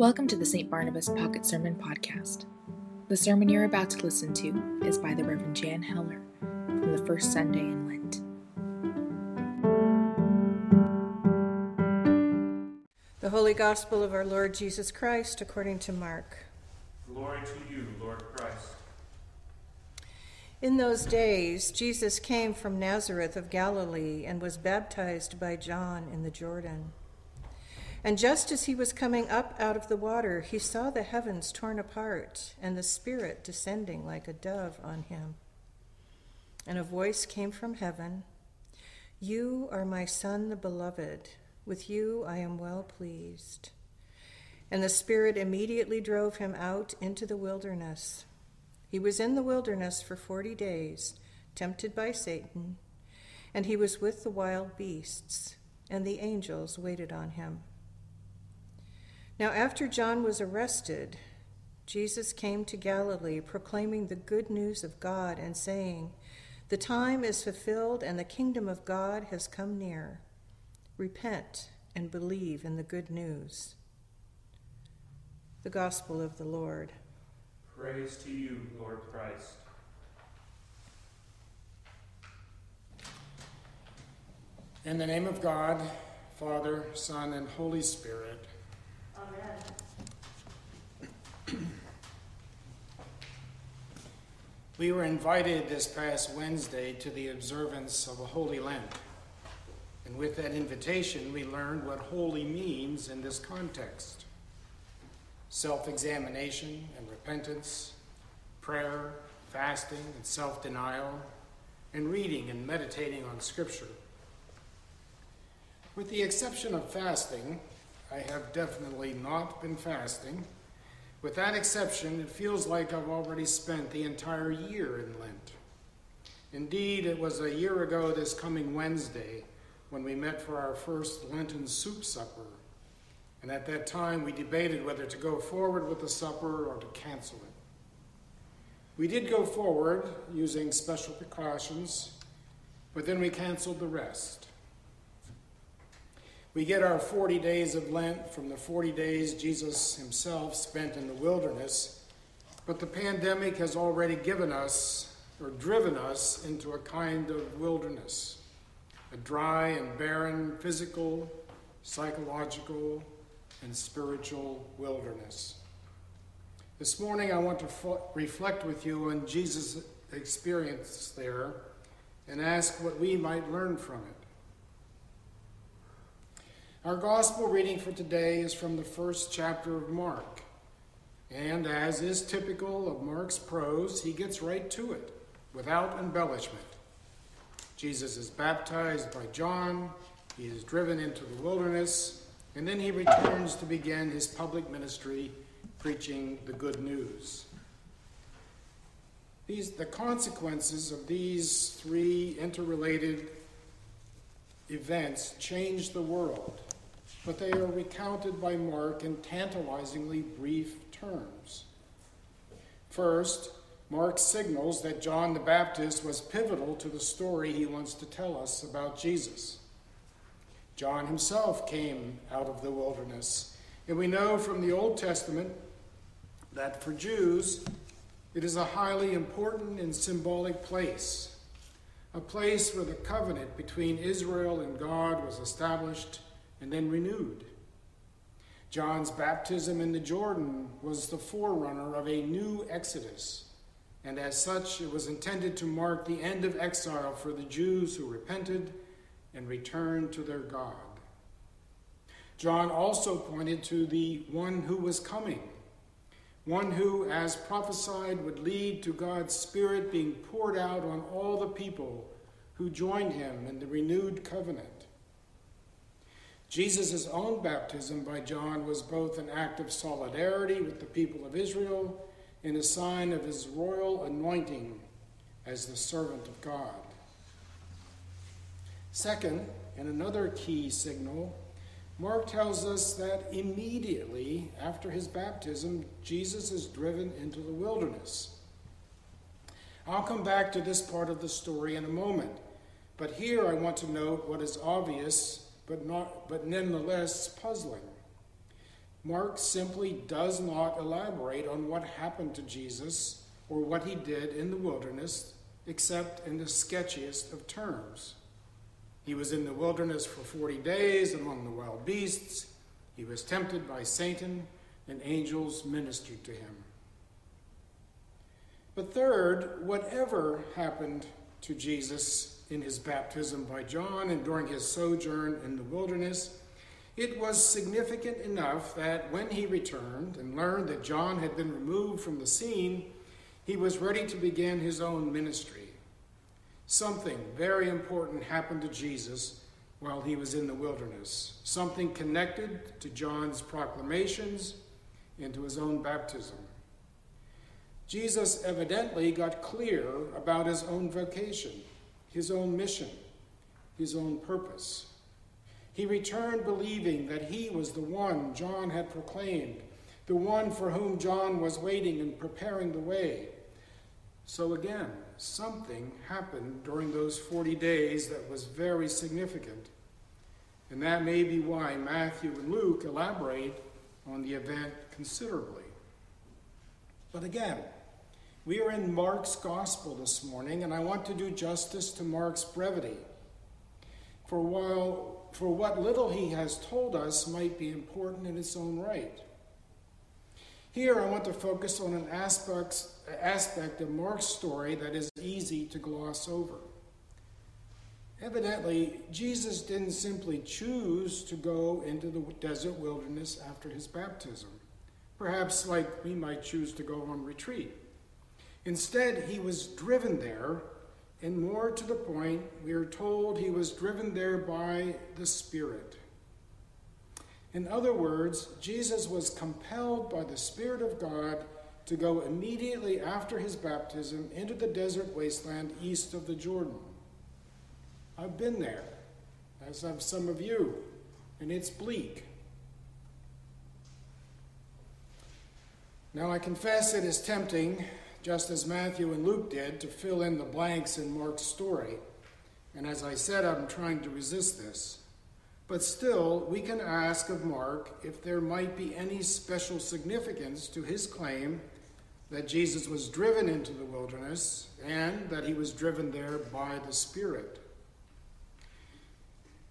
Welcome to the St. Barnabas Pocket Sermon Podcast. The sermon you're about to listen to is by the Reverend Jan Heller from the first Sunday in Lent. The Holy Gospel of our Lord Jesus Christ according to Mark. Glory to you, Lord Christ. In those days, Jesus came from Nazareth of Galilee and was baptized by John in the Jordan. And just as he was coming up out of the water, he saw the heavens torn apart and the Spirit descending like a dove on him. And a voice came from heaven You are my Son, the Beloved. With you I am well pleased. And the Spirit immediately drove him out into the wilderness. He was in the wilderness for forty days, tempted by Satan, and he was with the wild beasts, and the angels waited on him. Now, after John was arrested, Jesus came to Galilee proclaiming the good news of God and saying, The time is fulfilled and the kingdom of God has come near. Repent and believe in the good news. The Gospel of the Lord. Praise to you, Lord Christ. In the name of God, Father, Son, and Holy Spirit. We were invited this past Wednesday to the observance of a Holy Lent. And with that invitation, we learned what holy means in this context self examination and repentance, prayer, fasting, and self denial, and reading and meditating on Scripture. With the exception of fasting, I have definitely not been fasting. With that exception, it feels like I've already spent the entire year in Lent. Indeed, it was a year ago this coming Wednesday when we met for our first Lenten soup supper. And at that time, we debated whether to go forward with the supper or to cancel it. We did go forward using special precautions, but then we canceled the rest. We get our 40 days of Lent from the 40 days Jesus himself spent in the wilderness, but the pandemic has already given us or driven us into a kind of wilderness, a dry and barren physical, psychological, and spiritual wilderness. This morning, I want to reflect with you on Jesus' experience there and ask what we might learn from it. Our gospel reading for today is from the first chapter of Mark. And as is typical of Mark's prose, he gets right to it without embellishment. Jesus is baptized by John, he is driven into the wilderness, and then he returns to begin his public ministry preaching the good news. These, the consequences of these three interrelated events change the world but they are recounted by Mark in tantalizingly brief terms. First, Mark signals that John the Baptist was pivotal to the story he wants to tell us about Jesus. John himself came out of the wilderness, and we know from the Old Testament that for Jews, it is a highly important and symbolic place, a place where the covenant between Israel and God was established and then renewed. John's baptism in the Jordan was the forerunner of a new exodus, and as such, it was intended to mark the end of exile for the Jews who repented and returned to their God. John also pointed to the one who was coming, one who, as prophesied, would lead to God's Spirit being poured out on all the people who joined him in the renewed covenant. Jesus' own baptism by John was both an act of solidarity with the people of Israel and a sign of his royal anointing as the servant of God. Second, and another key signal, Mark tells us that immediately after his baptism, Jesus is driven into the wilderness. I'll come back to this part of the story in a moment, but here I want to note what is obvious but, not, but nonetheless puzzling. Mark simply does not elaborate on what happened to Jesus or what he did in the wilderness, except in the sketchiest of terms. He was in the wilderness for 40 days among the wild beasts. He was tempted by Satan, and angels ministered to him. But third, whatever happened to Jesus in his baptism by John and during his sojourn in the wilderness, it was significant enough that when he returned and learned that John had been removed from the scene, he was ready to begin his own ministry. Something very important happened to Jesus while he was in the wilderness, something connected to John's proclamations and to his own baptism. Jesus evidently got clear about his own vocation, his own mission, his own purpose. He returned believing that he was the one John had proclaimed, the one for whom John was waiting and preparing the way. So again, something happened during those 40 days that was very significant. And that may be why Matthew and Luke elaborate on the event considerably. But again, we are in Mark's gospel this morning, and I want to do justice to Mark's brevity. For while for what little he has told us might be important in its own right. Here I want to focus on an aspect, aspect of Mark's story that is easy to gloss over. Evidently, Jesus didn't simply choose to go into the desert wilderness after his baptism, perhaps like we might choose to go on retreat. Instead, he was driven there, and more to the point, we are told he was driven there by the Spirit. In other words, Jesus was compelled by the Spirit of God to go immediately after his baptism into the desert wasteland east of the Jordan. I've been there, as have some of you, and it's bleak. Now, I confess it is tempting, just as Matthew and Luke did, to fill in the blanks in Mark's story. And as I said, I'm trying to resist this. But still, we can ask of Mark if there might be any special significance to his claim that Jesus was driven into the wilderness and that he was driven there by the Spirit.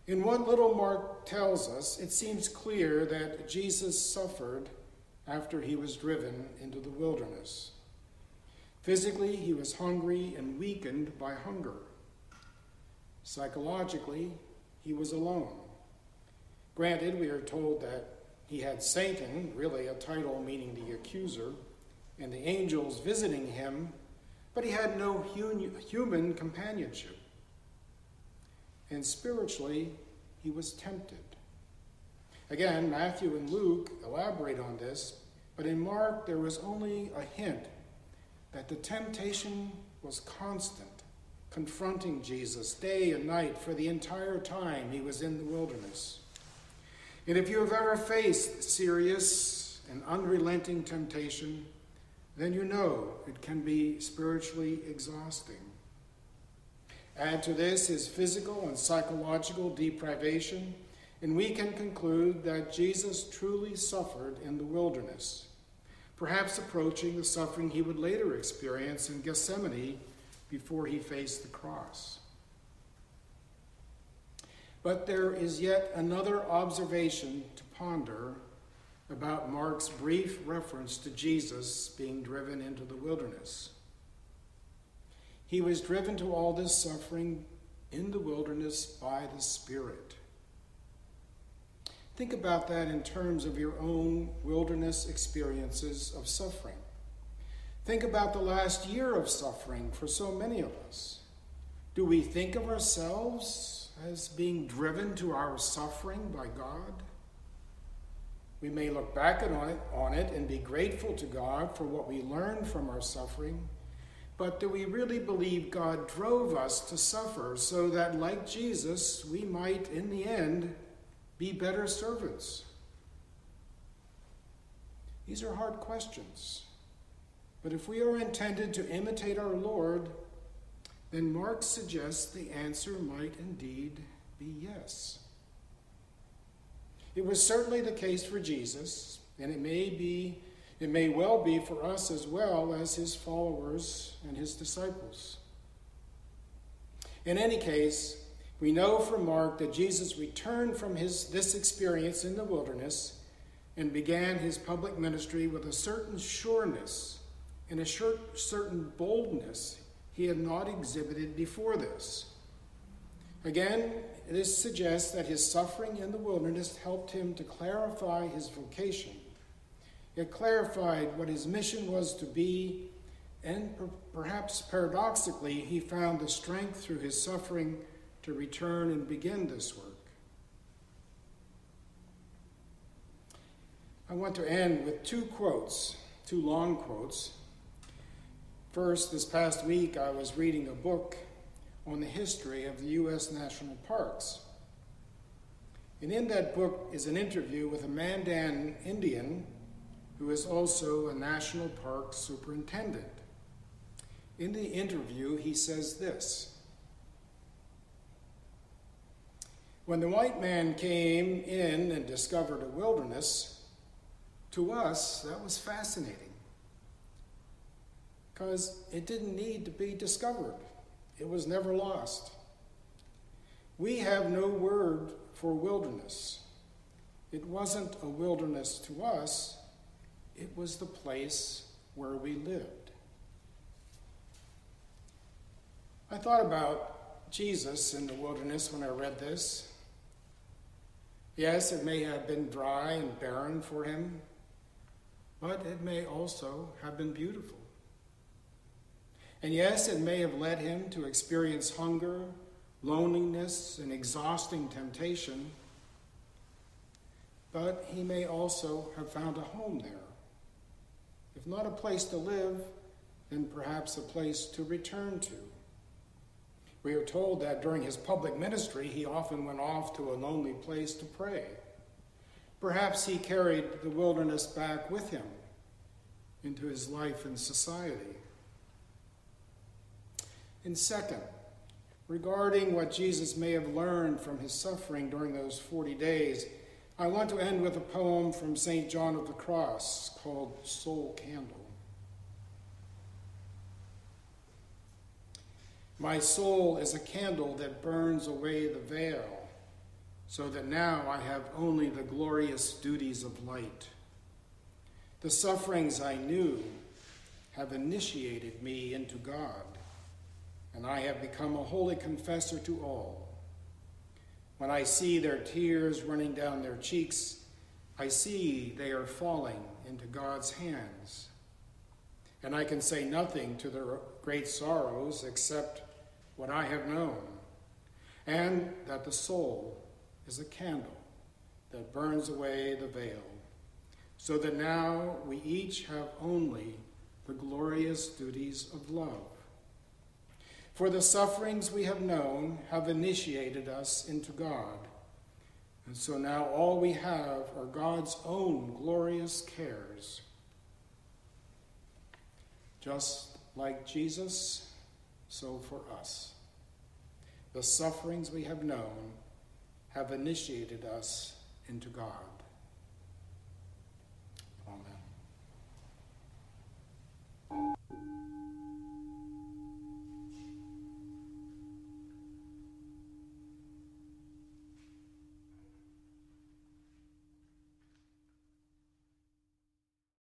In what little Mark tells us, it seems clear that Jesus suffered after he was driven into the wilderness. Physically, he was hungry and weakened by hunger. Psychologically, he was alone. Granted, we are told that he had Satan, really a title meaning the accuser, and the angels visiting him, but he had no human companionship and spiritually, he was tempted. Again, Matthew and Luke elaborate on this, but in Mark, there was only a hint that the temptation was constant, confronting Jesus day and night for the entire time he was in the wilderness. And if you have ever faced serious and unrelenting temptation, then you know it can be spiritually exhausting. Add to this his physical and psychological deprivation, and we can conclude that Jesus truly suffered in the wilderness, perhaps approaching the suffering he would later experience in Gethsemane before he faced the cross. But there is yet another observation to ponder about Mark's brief reference to Jesus being driven into the wilderness. He was driven to all this suffering in the wilderness by the Spirit. Think about that in terms of your own wilderness experiences of suffering. Think about the last year of suffering for so many of us. Do we think of ourselves as being driven to our suffering by God? We may look back on it, on it and be grateful to God for what we learned from our suffering but do we really believe God drove us to suffer so that, like Jesus, we might, in the end, be better servants? These are hard questions. But if we are intended to imitate our Lord, then Mark suggests the answer might indeed be yes. It was certainly the case for Jesus, and it may be it may well be for us as well as his followers and his disciples. In any case, we know from Mark that Jesus returned from his, this experience in the wilderness and began his public ministry with a certain sureness and a certain boldness he had not exhibited before this. Again, this suggests that his suffering in the wilderness helped him to clarify his vocation. It clarified what his mission was to be, and per- perhaps paradoxically, he found the strength through his suffering to return and begin this work. I want to end with two quotes, two long quotes. First, this past week I was reading a book on the history of the U.S. national parks. And in that book is an interview with a Mandan Indian who is also a national park superintendent. In the interview, he says this When the white man came in and discovered a wilderness, to us that was fascinating because it didn't need to be discovered, it was never lost. We have no word for wilderness. It wasn't a wilderness to us, it was the place where we lived. I thought about Jesus in the wilderness when I read this. Yes, it may have been dry and barren for him, but it may also have been beautiful. And yes, it may have led him to experience hunger, loneliness, and exhausting temptation, but he may also have found a home there. If not a place to live, then perhaps a place to return to. We are told that during his public ministry, he often went off to a lonely place to pray. Perhaps he carried the wilderness back with him into his life and society. And second, regarding what Jesus may have learned from his suffering during those 40 days, I want to end with a poem from St. John of the Cross called Soul Candle. My soul is a candle that burns away the veil, so that now I have only the glorious duties of light. The sufferings I knew have initiated me into God, and I have become a holy confessor to all. When I see their tears running down their cheeks, I see they are falling into God's hands. And I can say nothing to their great sorrows except what I have known, and that the soul is a candle that burns away the veil, so that now we each have only the glorious duties of love. For the sufferings we have known have initiated us into God. And so now all we have are God's own glorious cares. Just like Jesus, so for us. The sufferings we have known have initiated us into God.